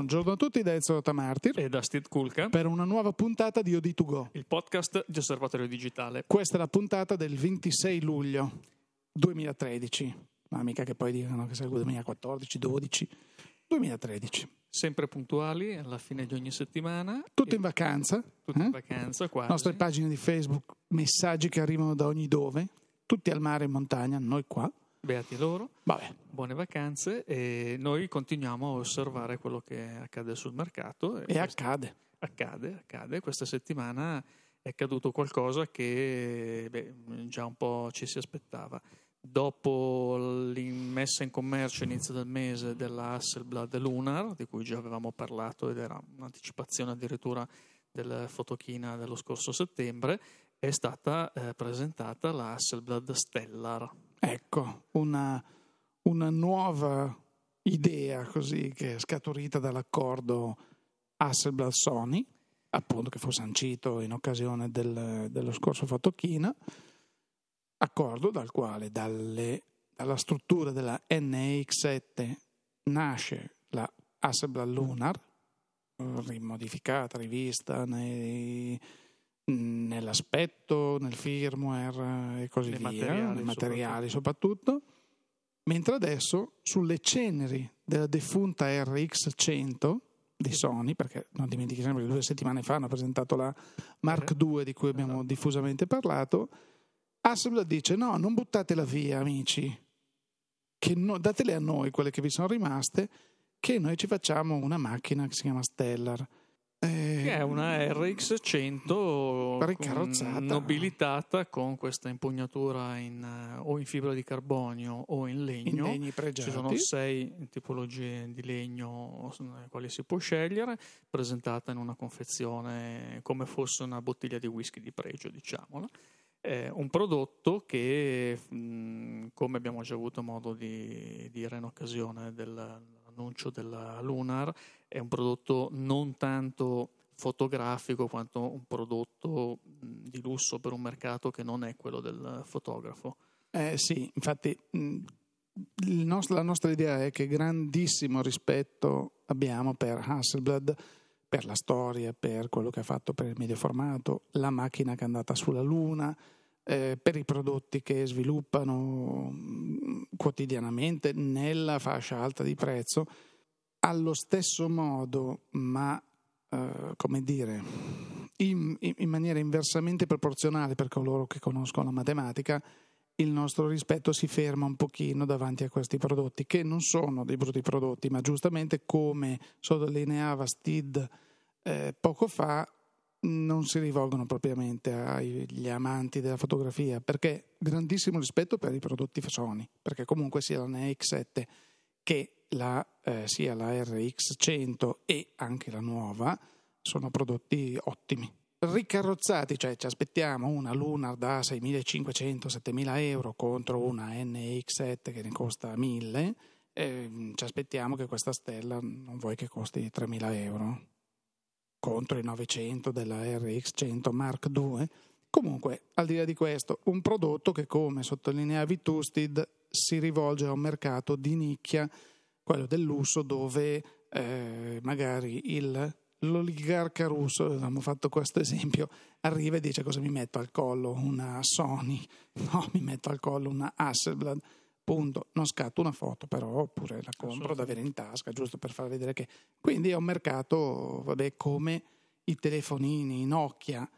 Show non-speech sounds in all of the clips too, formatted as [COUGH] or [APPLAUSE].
Buongiorno a tutti da Ezio Tamartir e da Steve Kulka per una nuova puntata di OD2Go, il podcast di Osservatorio Digitale. Questa è la puntata del 26 luglio 2013, ma mica che poi dicano che serve 2014, 12, 2013. Sempre puntuali alla fine di ogni settimana. Tutti in vacanza. Tutti eh? in vacanza, quasi. Nostre pagine di Facebook, messaggi che arrivano da ogni dove, tutti al mare in montagna, noi qua. Beati loro. Vabbè. Buone vacanze e noi continuiamo a osservare quello che accade sul mercato. E, e accade. Accade, accade. Questa settimana è accaduto qualcosa che beh, già un po' ci si aspettava. Dopo l'immessa in commercio inizio del mese della Hasselblad Lunar, di cui già avevamo parlato ed era un'anticipazione addirittura del fotochina dello scorso settembre, è stata eh, presentata la Hasselblad Stellar. Ecco, una, una nuova idea così che è scaturita dall'accordo Hasselblad-Sony, appunto che fu sancito in occasione del, dello scorso Fotochina, accordo dal quale dalle, dalla struttura della NX7 nasce la Hasselblad Lunar, rimodificata, rivista nei nell'aspetto, nel firmware e così nei via, materiali, nei materiali soprattutto. soprattutto. Mentre adesso sulle ceneri della defunta RX100 di Sony, perché non dimentichi sempre che due settimane fa hanno presentato la Mark II di cui abbiamo esatto. diffusamente parlato, Hasselblad dice no, non buttatela via amici, no, datele a noi quelle che vi sono rimaste, che noi ci facciamo una macchina che si chiama Stellar eh, che è una RX100 ricarrozzata. nobilitata con questa impugnatura in, uh, o in fibra di carbonio o in legno. In legni pregiati. Ci sono sei tipologie di legno quali si può scegliere, presentata in una confezione come fosse una bottiglia di whisky di pregio, diciamola. È un prodotto che, come abbiamo già avuto modo di dire in occasione del l'annuncio della Lunar è un prodotto non tanto fotografico quanto un prodotto di lusso per un mercato che non è quello del fotografo. Eh sì, infatti nostro, la nostra idea è che grandissimo rispetto abbiamo per Hasselblad, per la storia, per quello che ha fatto per il medio formato, la macchina che è andata sulla Luna, eh, per i prodotti che sviluppano mm, quotidianamente nella fascia alta di prezzo, allo stesso modo, ma eh, come dire, in, in, maniera inversamente proporzionale per coloro che conoscono la matematica, il nostro rispetto si ferma un pochino davanti a questi prodotti, che non sono dei brutti prodotti, ma giustamente come sottolineava Steed eh, poco fa, non si rivolgono propriamente agli amanti della fotografia, perché grandissimo rispetto per i prodotti Sony, perché comunque sia la NX7 che la, eh, sia la RX100 e anche la nuova sono prodotti ottimi. Ricarrozzati, cioè ci aspettiamo una Lunar da 6.500-7.000 euro contro una NX7 che ne costa 1.000, eh, ci aspettiamo che questa stella non vuoi che costi 3.000 euro contro i 900 della RX100 Mark II. Comunque, al di là di questo, un prodotto che, come sottolineavi tu, Stid, si rivolge a un mercato di nicchia, quello del lusso, dove eh, magari il, l'oligarca russo, abbiamo fatto questo esempio, arriva e dice cosa mi metto al collo, una Sony, no, mi metto al collo una Hasselblad punto, non scatto una foto però oppure la compro da avere in tasca giusto per far vedere che quindi è un mercato vabbè, come i telefonini Nokia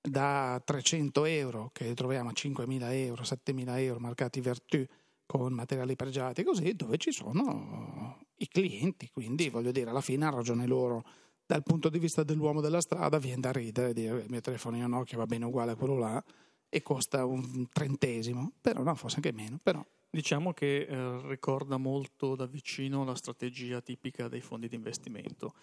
da 300 euro che troviamo a 5.000 euro 7.000 euro marcati Vertu con materiali pregiati così dove ci sono i clienti. Quindi voglio dire alla fine ha ragione loro. Dal punto di vista dell'uomo della strada viene da ridere dire il mio telefonino Nokia va bene uguale a quello là e costa un trentesimo però no forse anche meno però Diciamo che eh, ricorda molto da vicino la strategia tipica dei fondi di investimento.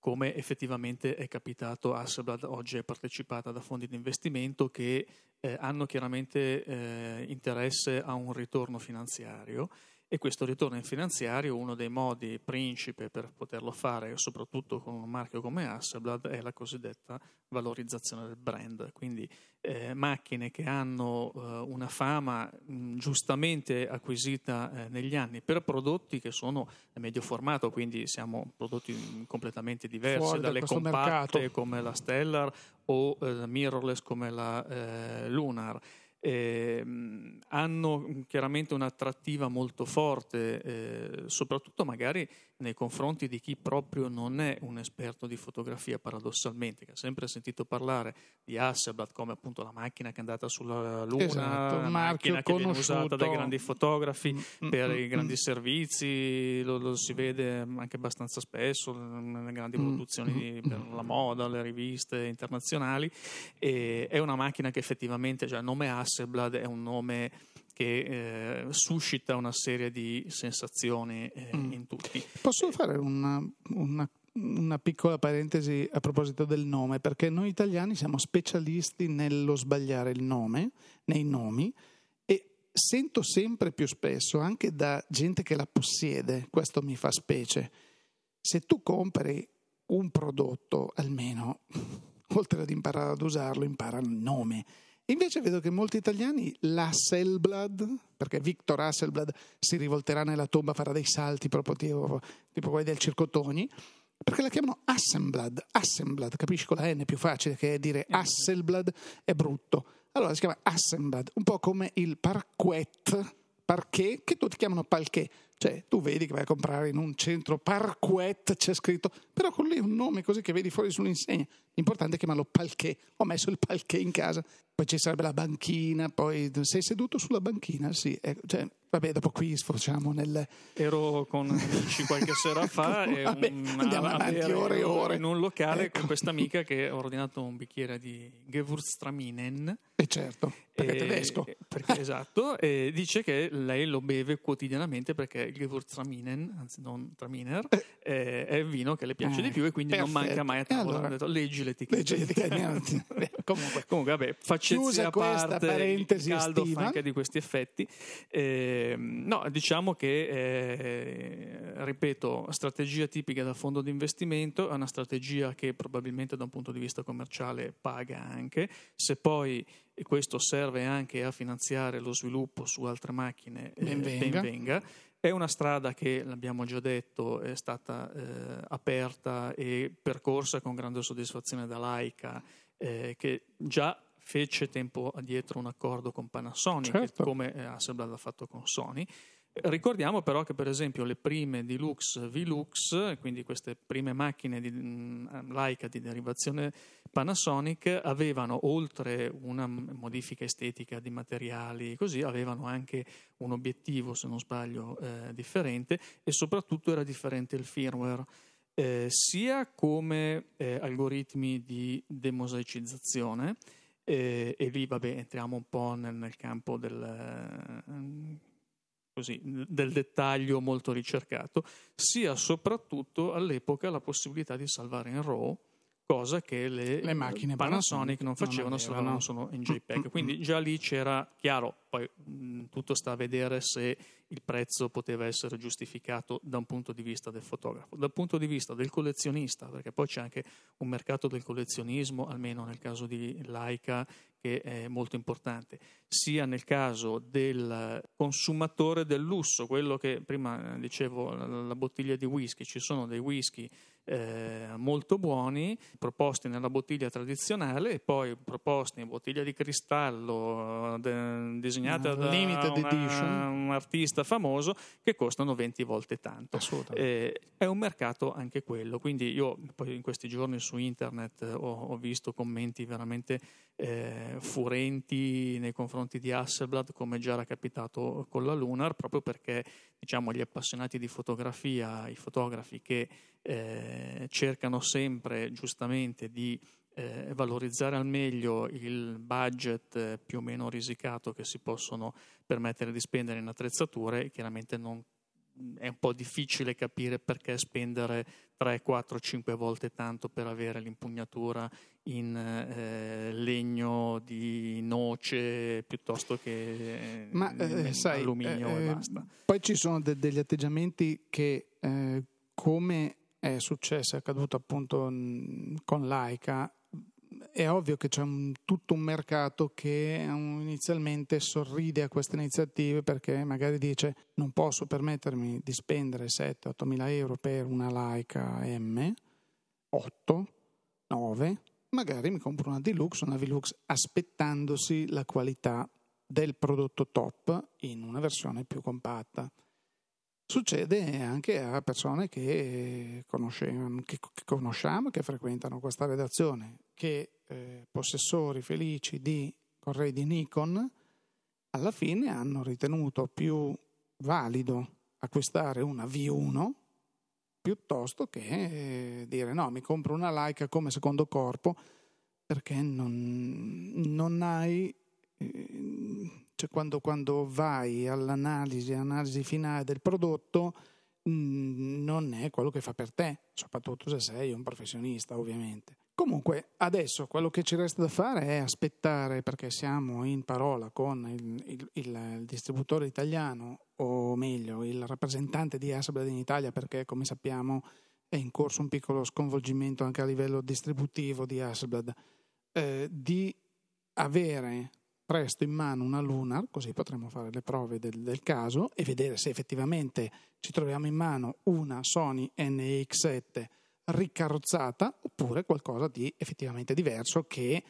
Come effettivamente è capitato, Hasselblad oggi è partecipata da fondi di investimento che eh, hanno chiaramente eh, interesse a un ritorno finanziario e questo ritorno in finanziario, uno dei modi principe per poterlo fare, soprattutto con un marchio come Hasselblad, è la cosiddetta valorizzazione del brand. Quindi eh, macchine che hanno eh, una fama mh, giustamente acquisita eh, negli anni per prodotti che sono a medio formato, quindi siamo prodotti completamente diversi Fuori dalle compatte mercato. come la Stellar o eh, mirrorless come la eh, Lunar eh, hanno chiaramente un'attrattiva molto forte, eh, soprattutto magari nei confronti di chi proprio non è un esperto di fotografia, paradossalmente, che ha sempre sentito parlare di Hasselblad come appunto la macchina che è andata sulla Luna, Esatto, la macchina che viene usata dai grandi fotografi Mm, mm, per mm, i grandi mm. servizi, lo, lo si vede anche abbastanza spesso nelle grandi produzioni per la moda, le riviste internazionali. E è una macchina che effettivamente, cioè il nome Hasselblad è un nome che eh, suscita una serie di sensazioni eh, Mm. in tutti. Posso fare una, una- una piccola parentesi a proposito del nome? Perché noi italiani siamo specialisti nello sbagliare il nome, nei nomi, e sento sempre più spesso, anche da gente che la possiede, questo mi fa specie, se tu compri un prodotto, almeno, [LAUGHS] oltre ad imparare ad usarlo, imparano il nome. Invece vedo che molti italiani l'Hasselblad, perché Victor Hasselblad si rivolterà nella tomba, farà dei salti proprio tipo, tipo quelli del Circotoni, perché la chiamano Assemblad, Assemblad, capisci con la N è più facile che dire Hasselblad è brutto. Allora si chiama Assemblad, un po' come il parquet, parquet, che tutti chiamano palquet. Cioè, tu vedi che vai a comprare in un centro parquet, c'è scritto, però con lì un nome così che vedi fuori sull'insegna. L'importante è chiamarlo palquet. Ho messo il palquet in casa. Poi ci sarebbe la banchina, poi sei seduto sulla banchina, sì. ecco, cioè, vabbè, dopo qui sfociamo nel... Ero con amici qualche [LAUGHS] sera fa e Vabbè, un- andiamo a avanti ore e ore. in un locale Ecco. con questa amica che ha ordinato un bicchiere di Gewürztraminen E certo, perché è tedesco. perché- [LAUGHS] esatto, e dice che lei lo beve quotidianamente perché il Gewürztraminen, anzi non Traminer, eh, è il vino che le piace Eh, di più e quindi non perfetto. manca mai a tavola. allora? Ho detto, leggi l'etichetta. Leggi l'etichetta. [LAUGHS] Comunque, Comunque, vabbè, faccezze Chiusa a questa parte, parentesi il caldo estiva. fa anche di questi effetti. Eh, no, diciamo che, eh, ripeto, strategia tipica da fondo di investimento, è una strategia che probabilmente da un punto di vista commerciale paga anche, se poi questo serve anche a finanziare lo sviluppo su altre macchine, eh, Ben venga. venga. È una strada che, l'abbiamo già detto, è stata eh, aperta e percorsa con grande soddisfazione da Laika, eh, che già fece tempo addietro un accordo con Panasonic, Certo. come eh, Hasselblad ha fatto con Sony. Ricordiamo però che per esempio le prime Deluxe Velux, quindi queste prime macchine di mh, Leica di derivazione Panasonic, avevano oltre una modifica estetica di materiali, così avevano anche un obiettivo, se non sbaglio, eh, differente e soprattutto era differente il firmware. eh, sia come eh, algoritmi di demosaicizzazione, eh, e lì vabbè entriamo un po' nel, nel campo del, eh, così, del dettaglio molto ricercato, sia soprattutto all'epoca la possibilità di salvare in RAW, cosa che le, Le macchine Panasonic Panasonic non facevano, non avevano. salvavano solo in JPEG. Quindi già lì c'era chiaro, poi mh, tutto sta a vedere se il prezzo poteva essere giustificato da un punto di vista del fotografo, dal punto di vista del collezionista, perché poi c'è anche un mercato del collezionismo, almeno nel caso di Leica, che è molto importante, sia nel caso del consumatore del lusso, quello che prima dicevo, la, la bottiglia di whisky, ci sono dei whisky eh, molto buoni proposti nella bottiglia tradizionale e poi proposti in bottiglia di cristallo de- disegnata Una da limited una- edition. un artista famoso che costano 20 volte tanto. Eh, è un mercato anche quello, quindi io poi in questi giorni su internet eh, ho, ho visto commenti veramente eh, furenti nei confronti di Hasselblad come già era capitato con la Lunar, proprio perché diciamo, gli appassionati di fotografia, i fotografi che eh, cercano sempre giustamente di eh, valorizzare al meglio il budget eh, più o meno risicato che si possono permettere di spendere in attrezzature, chiaramente non è un po' difficile capire perché spendere 3, 4, 5 volte tanto per avere l'impugnatura in eh, legno di noce piuttosto che Ma, eh, sai, alluminio eh, e basta. Poi ci sono de- degli atteggiamenti che, eh, come è successo, è accaduto appunto con Laika, è ovvio che c'è un, tutto un mercato che um, inizialmente sorride a queste iniziative perché magari dice non posso permettermi di spendere 7-8 mila euro per una Leica M, 8, 9, magari mi compro una Deluxe, una Velux aspettandosi la qualità del prodotto top in una versione più compatta. Succede anche a persone che, che conosciamo, che frequentano questa redazione, che eh, possessori felici di correi di Nikon alla fine hanno ritenuto più valido acquistare una V1 piuttosto che eh, dire no, mi compro una Leica come secondo corpo perché non, non hai eh, cioè quando, quando vai all'analisi, analisi finale del prodotto, mm, non è quello che fa per te, soprattutto se sei un professionista, ovviamente. Comunque, adesso quello che ci resta da fare è aspettare, perché siamo in parola con il, il, il, distributore italiano, o meglio, il rappresentante di Hasselblad in Italia, perché come sappiamo è in corso un piccolo sconvolgimento anche a livello distributivo di Hasselblad, eh, di avere presto in mano una Lunar, così potremo fare le prove del, del, caso e vedere se effettivamente ci troviamo in mano una Sony NX7 ricarrozzata oppure qualcosa di effettivamente diverso che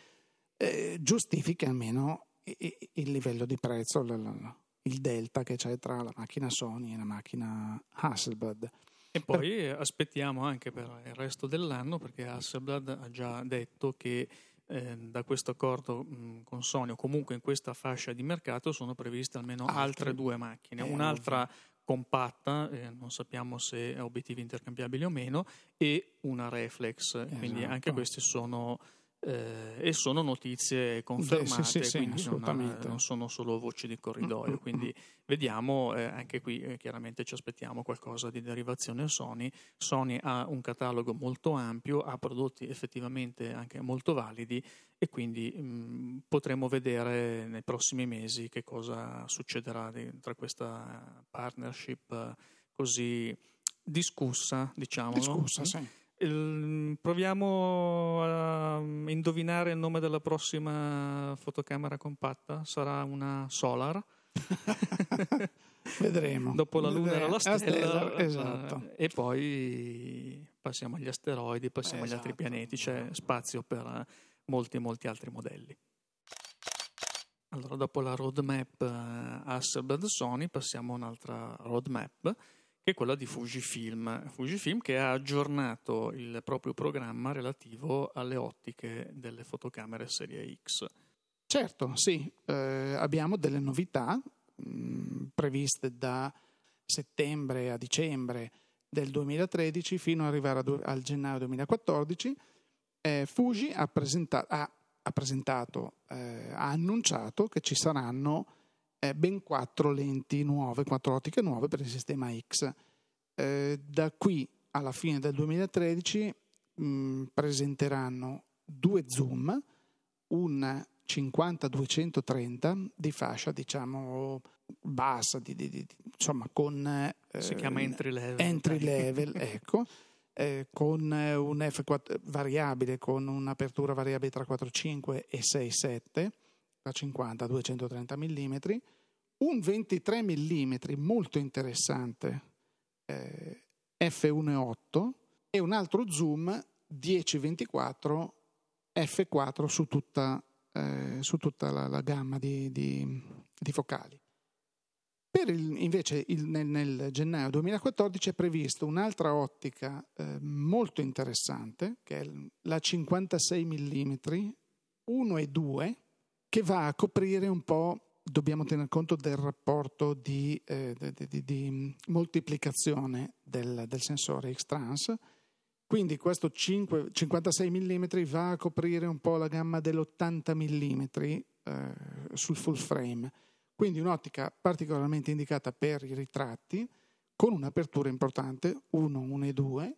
eh, giustifichi almeno il livello di prezzo, il delta che c'è tra la macchina Sony e la macchina Hasselblad. E poi per... aspettiamo anche per il resto dell'anno perché Hasselblad ha già detto che eh, da questo accordo mh, con Sony o comunque in questa fascia di mercato sono previste almeno altre, altre due macchine, eh, un'altra compatta, eh, non sappiamo se ha obiettivi intercambiabili o meno, e una reflex, esatto. quindi anche queste sono eh, e sono notizie confermate, sì, sì, quindi sì, non, non, sono solo voci di corridoio. Quindi vediamo, eh, anche qui eh, chiaramente ci aspettiamo qualcosa di derivazione Sony. Sony ha un catalogo molto ampio, ha prodotti effettivamente anche molto validi e quindi mh, potremo vedere nei prossimi mesi che cosa succederà di, tra questa partnership così discussa, diciamo. Discussa, sì proviamo a indovinare il nome della prossima fotocamera compatta. Sarà una Solar. [LAUGHS] Vedremo. Dopo la Luna era la stella. esatto. E poi passiamo agli asteroidi, passiamo esatto. agli altri pianeti. C'è spazio per molti, molti altri modelli. Allora, dopo la roadmap Hasselblad Sony, passiamo a un'altra roadmap che è quella di Fujifilm. Fujifilm che ha aggiornato il proprio programma relativo alle ottiche delle fotocamere serie X. Certo, sì, eh, abbiamo delle novità mh, mm, previste da settembre a dicembre del 2013 fino ad arrivare ad, al gennaio 2014. Eh, Fuji ha, presenta- ha, ha presentato, eh, ha annunciato che ci saranno eh, ben quattro lenti nuove, quattro ottiche nuove per il sistema X. Eh, da qui alla fine del 2013 mh, mm, presenteranno due zoom, un 50-230 di fascia diciamo bassa, di, di, di, insomma con... Eh, si chiama entry level. Entry level, [LAUGHS] ecco. Eh, con un F4 variabile, con un'apertura variabile tra 4,5 e 6,7 da 50 a 230 mm, un 23 mm molto interessante eh, f1.8 e un altro zoom 10-24 f4 su tutta, eh, su tutta la, la, gamma di, di, di focali. Per il, invece il, nel, nel, gennaio 2014 è prevista un'altra ottica eh, molto interessante, che è la 56 mm 1 e 2, che va a coprire un po', dobbiamo tener conto del rapporto di, eh, di, di, di moltiplicazione del, del, sensore X-Trans. Quindi questo 5, 56 mm va a coprire un po' la gamma dell'80 mm eh, sul full frame. Quindi un'ottica particolarmente indicata per i ritratti, con un'apertura importante 1, 1 e 2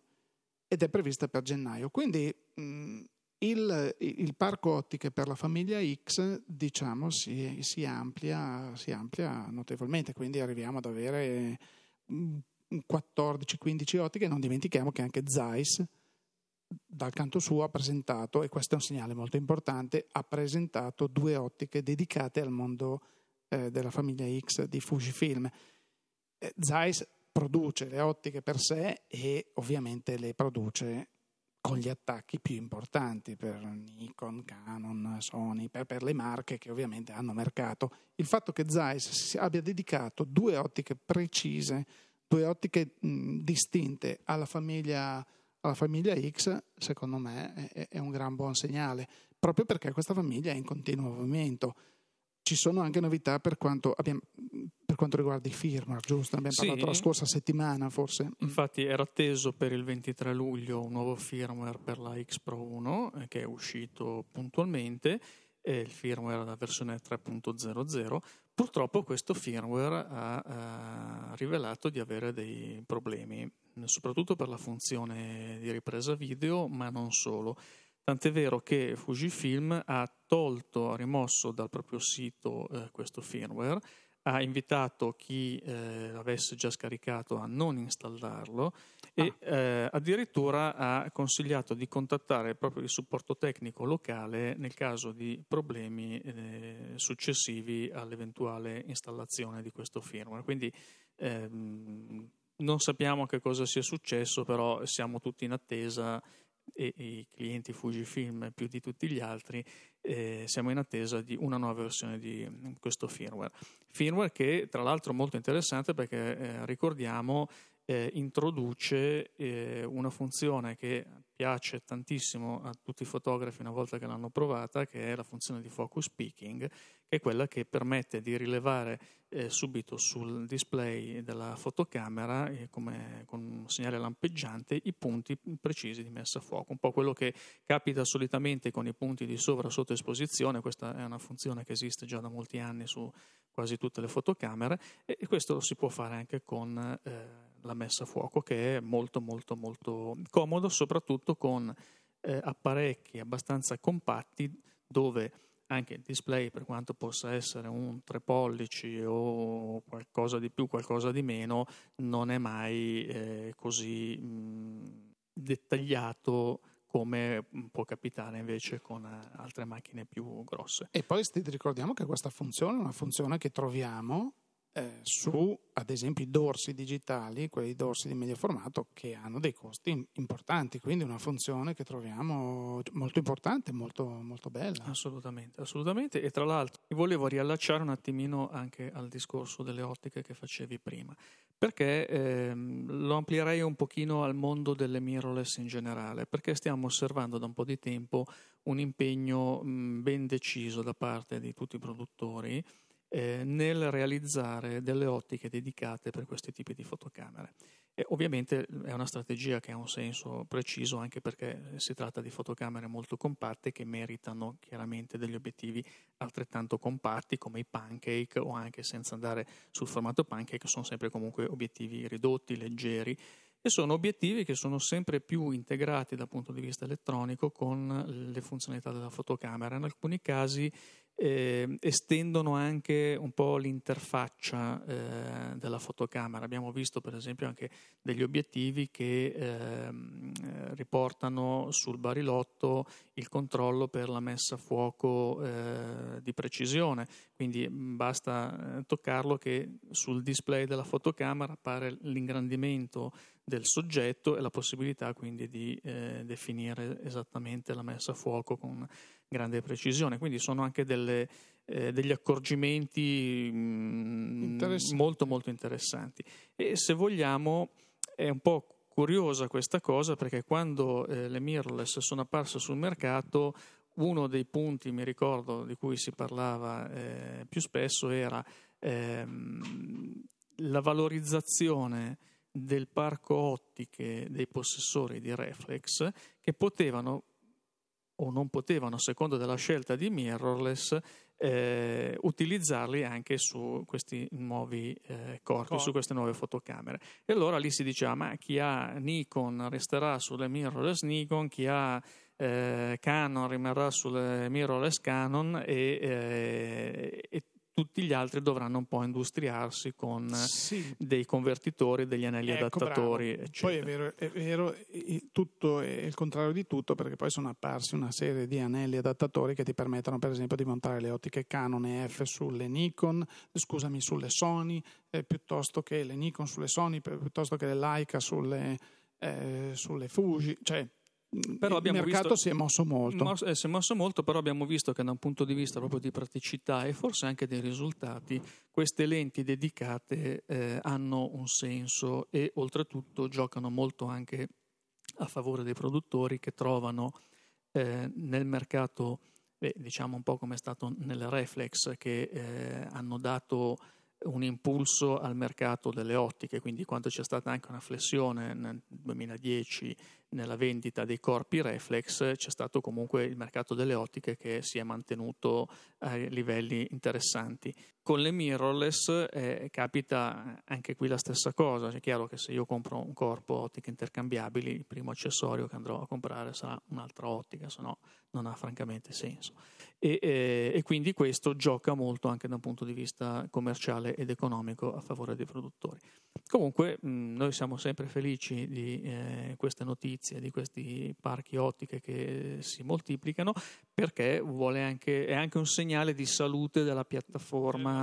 ed è prevista per gennaio. Quindi mh, il, il, parco ottiche per la famiglia X diciamo, si, si, amplia, si, amplia, notevolmente, quindi arriviamo ad avere 14-15 ottiche. Non dimentichiamo che anche Zeiss dal canto suo ha presentato, e questo è un segnale molto importante, ha presentato due ottiche dedicate al mondo eh, della famiglia X di Fujifilm. Eh, Zeiss produce le ottiche per sé e ovviamente le produce con gli attacchi più importanti per Nikon, Canon, Sony, per, per, le marche che ovviamente hanno mercato. Il fatto che Zeiss abbia dedicato due ottiche precise, due ottiche mh, distinte alla famiglia, alla famiglia, X, secondo me è, è un gran buon segnale, proprio perché questa famiglia è in continuo movimento. Ci sono anche novità per quanto, abbiamo, per quanto riguarda i firmware, giusto? Abbiamo parlato la scorsa settimana, forse. Infatti era atteso per il 23 luglio un nuovo firmware per la X Pro 1 eh, che è uscito puntualmente. Il firmware è la versione 3.00. Purtroppo questo firmware ha, ha rivelato di avere dei problemi, soprattutto per la funzione di ripresa video, ma non solo. Tant'è vero che Fujifilm ha tolto, ha rimosso dal proprio sito eh, questo firmware, ha invitato chi eh, avesse già scaricato a non installarlo ah. e eh, addirittura ha consigliato di contattare proprio il supporto tecnico locale nel caso di problemi eh, successivi all'eventuale installazione di questo firmware. Quindi ehm, non sappiamo che cosa sia successo, però siamo tutti in attesa e i clienti Fujifilm più di tutti gli altri, eh, siamo in attesa di una nuova versione di mm, questo firmware. Firmware che tra l'altro è molto interessante perché eh, ricordiamo eh, introduce eh, una funzione che piace tantissimo a tutti i fotografi una volta che l'hanno provata, che è la funzione di focus peaking, che è quella che permette di rilevare eh, subito sul display della fotocamera, eh, come, con un segnale lampeggiante, i punti precisi di messa a fuoco. Un po' quello che capita solitamente con i punti di sovra sotto esposizione, questa è una funzione che esiste già da molti anni su quasi tutte le fotocamere e, e questo lo si può fare anche con eh, la messa a fuoco che è molto molto molto comodo, soprattutto con eh, apparecchi abbastanza compatti dove anche il display, per quanto possa essere un 3 pollici o qualcosa di più, qualcosa di meno, non è mai eh, così mh, dettagliato come può capitare invece con eh, altre macchine più grosse. E poi ricordiamo che questa funzione è una funzione che troviamo eh, su, ad esempio, i dorsi digitali, quei dorsi di medio formato che hanno dei costi importanti, quindi una funzione che troviamo molto importante, molto, molto bella. Assolutamente, assolutamente. E tra l'altro volevo riallacciare un attimino anche al discorso delle ottiche che facevi prima, perché ehm, lo amplierei un pochino al mondo delle mirrorless in generale, perché stiamo osservando da un po' di tempo un impegno mh, ben deciso da parte di tutti i produttori eh, nel realizzare delle ottiche dedicate per questi tipi di fotocamere. E ovviamente è una strategia che ha un senso preciso anche perché si tratta di fotocamere molto compatte che meritano chiaramente degli obiettivi altrettanto compatti come i pancake o anche senza andare sul formato pancake sono sempre comunque obiettivi ridotti, leggeri e sono obiettivi che sono sempre più integrati dal punto di vista elettronico con le funzionalità della fotocamera. In alcuni casi eh, estendono anche un po' l'interfaccia eh, della fotocamera. Abbiamo visto per esempio anche degli obiettivi che eh, riportano sul barilotto il controllo per la messa a fuoco eh, di precisione, quindi mm, basta eh, toccarlo che sul display della fotocamera appare l'ingrandimento del soggetto e la possibilità quindi di eh, definire esattamente la messa a fuoco con grande precisione. Quindi sono anche delle, eh, degli accorgimenti mh, mm, molto molto interessanti. E se vogliamo è un po' curiosa questa cosa perché quando eh, le mirrorless sono apparse sul mercato uno dei punti, mi ricordo, di cui si parlava eh, più spesso era ehm, la valorizzazione del parco ottiche dei possessori di reflex che potevano o non potevano, a seconda della scelta di mirrorless, eh, utilizzarli anche su questi nuovi eh, corpi, Cor- su queste nuove fotocamere. E allora lì si diceva: ma chi ha Nikon resterà sulle mirrorless Nikon, chi ha eh, Canon rimarrà sulle mirrorless Canon e, eh, e tutti gli altri dovranno un po' industriarsi con sì. dei convertitori, degli anelli ecco, adattatori. Poi è vero, è vero, tutto è il contrario di tutto perché poi sono apparsi una serie di anelli adattatori che ti permettono per esempio di montare le ottiche Canon F sulle Nikon, scusami, sulle Sony, eh, piuttosto che le Nikon sulle Sony, piuttosto che le Leica sulle, eh, sulle Fuji, cioè però il mercato visto, si è mosso molto. Mos, eh, si è mosso molto, però abbiamo visto che da un punto di vista proprio di praticità e forse anche dei risultati, queste lenti dedicate eh, hanno un senso e oltretutto giocano molto anche a favore dei produttori che trovano eh, nel mercato, beh, diciamo un po' come è stato nel Reflex, che eh, hanno dato un impulso al mercato delle ottiche, quindi quando c'è stata anche una flessione nel 2010 nella vendita dei corpi reflex, c'è stato comunque il mercato delle ottiche che si è mantenuto a livelli interessanti. Con le mirrorless eh, capita anche qui la stessa cosa, è chiaro che se io compro un corpo ottiche intercambiabili, il primo accessorio che andrò a comprare sarà un'altra ottica, se no non ha francamente senso. E, eh, e, quindi questo gioca molto anche da un punto di vista commerciale ed economico a favore dei produttori. Comunque mh, noi siamo sempre felici di eh, queste notizie, di questi parchi ottiche che si moltiplicano perché anche, è anche un segnale di salute della piattaforma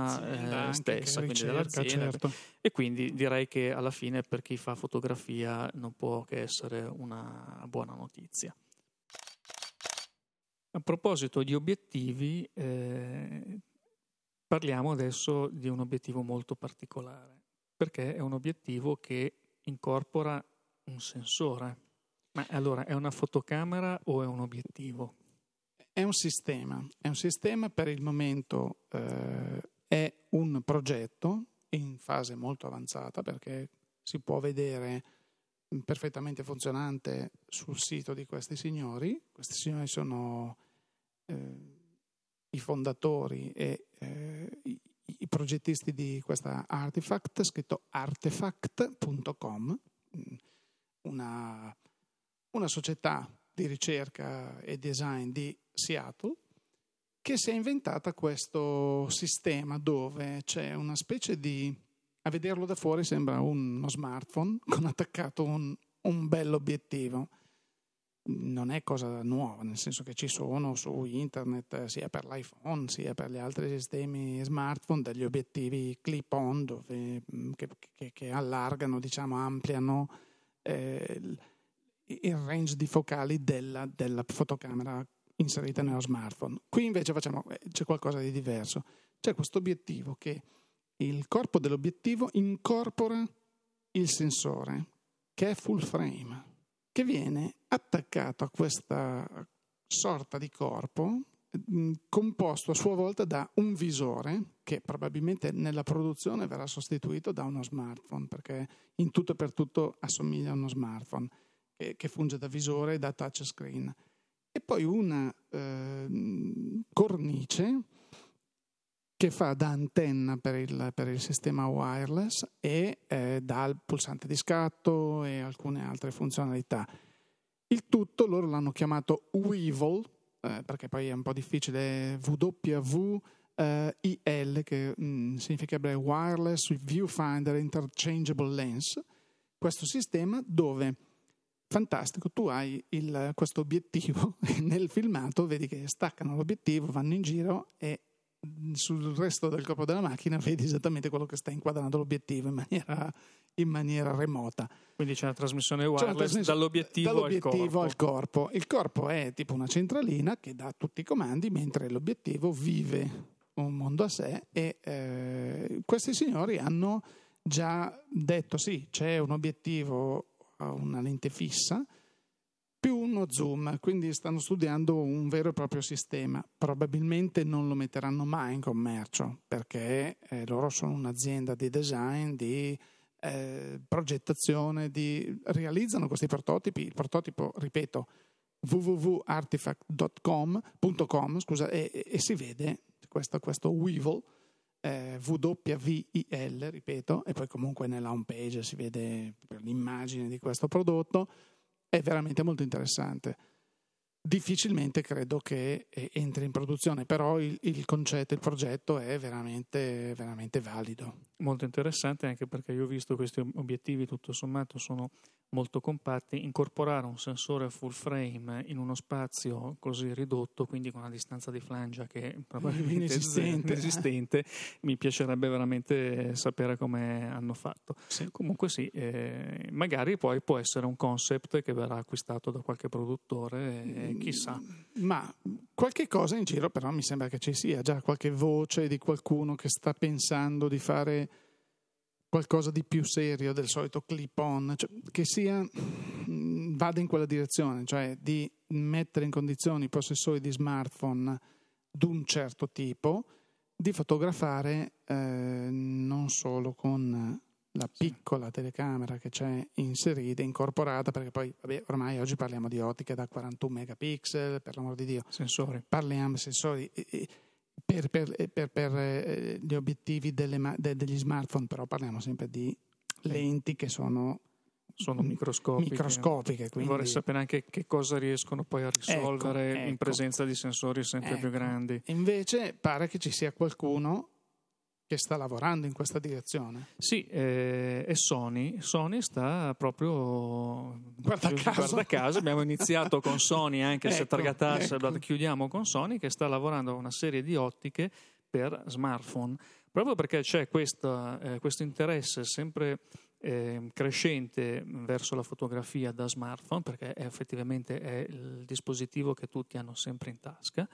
eh, stessa, quindi ricerca, dell'azienda. Certo. E quindi direi che alla fine per chi fa fotografia non può che essere una buona notizia. A proposito di obiettivi, eh, parliamo adesso di un obiettivo molto particolare, perché è un obiettivo che incorpora un sensore. Ma allora è una fotocamera o è un obiettivo? È un sistema, è un sistema per il momento eh, è un progetto in fase molto avanzata perché si può vedere perfettamente funzionante sul sito di questi signori. Questi signori sono eh, i fondatori e eh, i, progettisti di questa Artifact, scritto artefact.com, una, una società di ricerca e design di Seattle che si è inventata questo sistema dove c'è una specie di, a vederlo da fuori sembra uno smartphone [LAUGHS] con attaccato un, un bell'obiettivo. Non è cosa nuova, nel senso che ci sono su internet sia per l'iPhone sia per gli altri sistemi smartphone degli obiettivi clip-on dove, mm, che, che, che allargano, diciamo, ampliano eh, il range di focali della, della fotocamera inserita nello smartphone. Qui invece facciamo, eh, c'è qualcosa di diverso. C'è questo obiettivo che il corpo dell'obiettivo incorpora il sensore, che è full frame, che viene attaccato a questa sorta di corpo mm, composto a sua volta da un visore che probabilmente nella produzione verrà sostituito da uno smartphone perché in tutto e per tutto assomiglia a uno smartphone che, che funge da visore e da touchscreen e poi una eh, cornice che fa da antenna per il, per il sistema wireless e eh, dà pulsante di scatto e alcune altre funzionalità. Il tutto loro l'hanno chiamato Weevil, eh, perché poi è un po' difficile, WWIL, eh, che mh, mm, significherebbe Wireless Viewfinder Interchangeable Lens, questo sistema dove fantastico, tu hai il, questo obiettivo e [LAUGHS] nel filmato vedi che staccano l'obiettivo, vanno in giro e sul resto del corpo della macchina vedi esattamente quello che sta inquadrando l'obiettivo in maniera, in maniera remota. Quindi c'è una trasmissione wireless una trasmissione, dall'obiettivo, dall'obiettivo al, corpo. al corpo. Il corpo è tipo una centralina che dà tutti i comandi, mentre l'obiettivo vive un mondo a sé e eh, questi signori hanno già detto sì, c'è un obiettivo una lente fissa più uno zoom, quindi stanno studiando un vero e proprio sistema. Probabilmente non lo metteranno mai in commercio perché eh, loro sono un'azienda di design, di eh, progettazione, di... realizzano questi prototipi. Il prototipo, ripeto, www.artifact.com scusa, e, e, si vede questo, questo Weevil eh, WVIL, ripeto, e poi comunque nella home page si vede l'immagine di questo prodotto, è veramente molto interessante difficilmente credo che eh, entri in produzione, però il, il concetto, il progetto è veramente, veramente valido. Molto interessante anche perché io ho visto questi obiettivi tutto sommato sono molto compatti, incorporare un sensore full frame in uno spazio così ridotto, quindi con una distanza di flangia che [LAUGHS] probabilmente inesistente, inesistente mi piacerebbe veramente sapere come hanno fatto. Sì. Comunque sì, eh, magari poi può essere un concept che verrà acquistato da qualche produttore, eh, chissà. Ma qualche cosa in giro però mi sembra che ci sia già qualche voce di qualcuno che sta pensando di fare qualcosa di più serio del solito clip-on, cioè, che sia, mm, vada in quella direzione, cioè di mettere in condizioni i possessori di smartphone d'un certo tipo di fotografare eh, non solo con la piccola telecamera che c'è inserita, incorporata, perché poi vabbè, ormai oggi parliamo di ottiche da 41 megapixel, per l'amor di Dio. Sensori. Parliamo di sensori. E, e, per, per, eh, per, per eh, gli obiettivi delle, de, degli smartphone, però parliamo sempre di lenti che sono sono microscopiche. microscopiche quindi... Vorrei sapere anche che cosa riescono poi a risolvere ecco, ecco. in presenza di sensori sempre ecco. più grandi. Invece pare che ci sia qualcuno che sta lavorando in questa direzione. Sì, eh, è Sony. Sony sta proprio guarda caso. Guarda caso. Abbiamo iniziato con Sony, anche ecco, se targatasse, ecco. chiudiamo con Sony, che sta lavorando a una serie di ottiche per smartphone. Proprio perché c'è questa, eh, questo interesse sempre eh, crescente verso la fotografia da smartphone, perché è, effettivamente è il dispositivo che tutti hanno sempre in tasca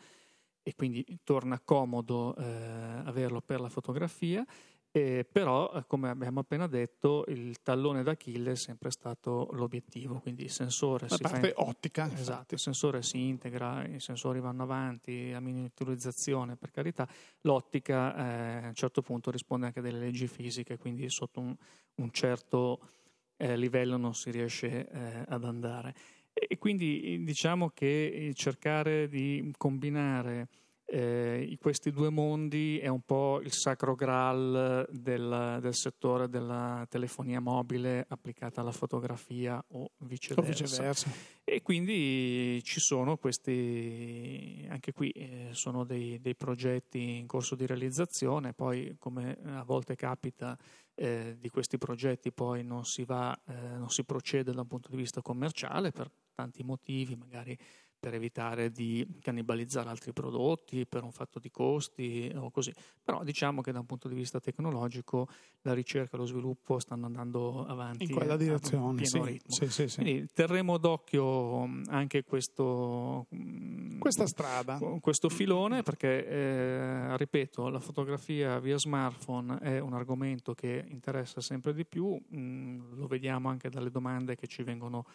e quindi torna comodo eh, averlo per la fotografia, eh, però come abbiamo appena detto il tallone d'Achille è sempre stato l'obiettivo, quindi il sensore la si parte in... ottica. Esatto, il sensore si integra, i sensori vanno avanti, la miniaturizzazione per carità, l'ottica eh, a un certo punto risponde anche a delle leggi fisiche, quindi sotto un, un certo eh, livello non si riesce eh, ad andare. E quindi diciamo che cercare di combinare eh, questi due mondi è un po' il sacro graal del, del, settore della telefonia mobile applicata alla fotografia o viceversa. O viceversa. E quindi ci sono questi, anche qui eh, sono dei, dei, progetti in corso di realizzazione, poi come a volte capita eh, di questi progetti poi non si, va, eh, non si procede da un punto di vista commerciale per tanti motivi, magari per evitare di cannibalizzare altri prodotti, per un fatto di costi o così. Però diciamo che da un punto di vista tecnologico la ricerca e lo sviluppo stanno andando avanti in quella direzione. Sì, sì, sì, sì, Quindi terremo d'occhio anche questo, questa strada, questo filone, perché eh, ripeto, la fotografia via smartphone è un argomento che interessa sempre di più, mm, lo vediamo anche dalle domande che ci vengono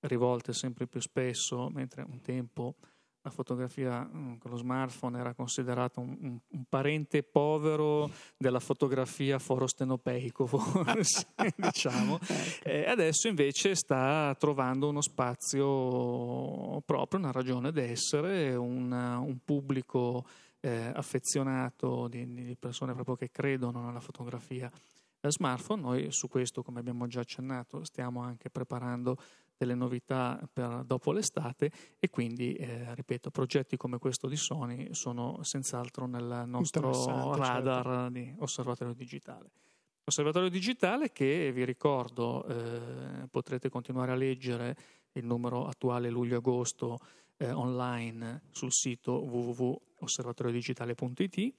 rivolte sempre più spesso, mentre un tempo la fotografia mm, con lo smartphone era considerata un, un, un parente povero della fotografia forostenopeico, [LAUGHS] forse, diciamo. [LAUGHS] Ecco. E adesso invece sta trovando uno spazio proprio, una ragione d'essere, un, un pubblico eh, affezionato di, di persone proprio che credono nella fotografia da smartphone. Noi su questo, come abbiamo già accennato, stiamo anche preparando delle novità per dopo l'estate e quindi, eh, ripeto, progetti come questo di Sony sono senz'altro nel nostro radar certo. di osservatorio digitale. Osservatorio digitale che vi ricordo eh, potrete continuare a leggere il numero attuale luglio-agosto eh, online sul sito www.osservatoriodigitale.it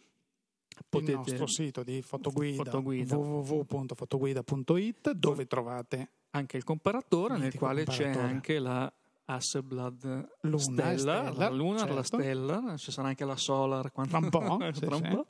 Potete, il nostro sito di fotoguida, fotoguida. www.fotoguida.it dove trovate anche il comparatore nel quale comparatore. c'è anche la Hasselblad Luna stella, stella, la Luna, certo. la stella, ci sarà anche la Solar quando... tra un po', [LAUGHS] sì, tra un sì. po'.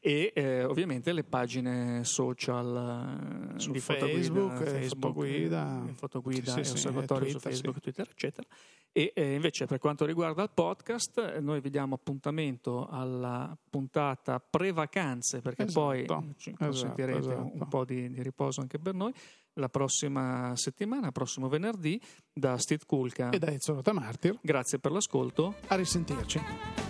e eh, ovviamente le pagine social su di Facebook, fotoguida, Facebook fotoguida, eh, fotoguida sì, osservatorio Twitter, su Facebook, Twitter, eccetera. E eh, invece per quanto riguarda il podcast, noi vi diamo appuntamento alla puntata pre-vacanze, perché esatto, poi ci consentirete esatto, esatto. un po' di, di riposo anche per noi la prossima settimana, prossimo venerdì, da Steve Kulka e da Ezio Rotamartir. Grazie per l'ascolto. A risentirci.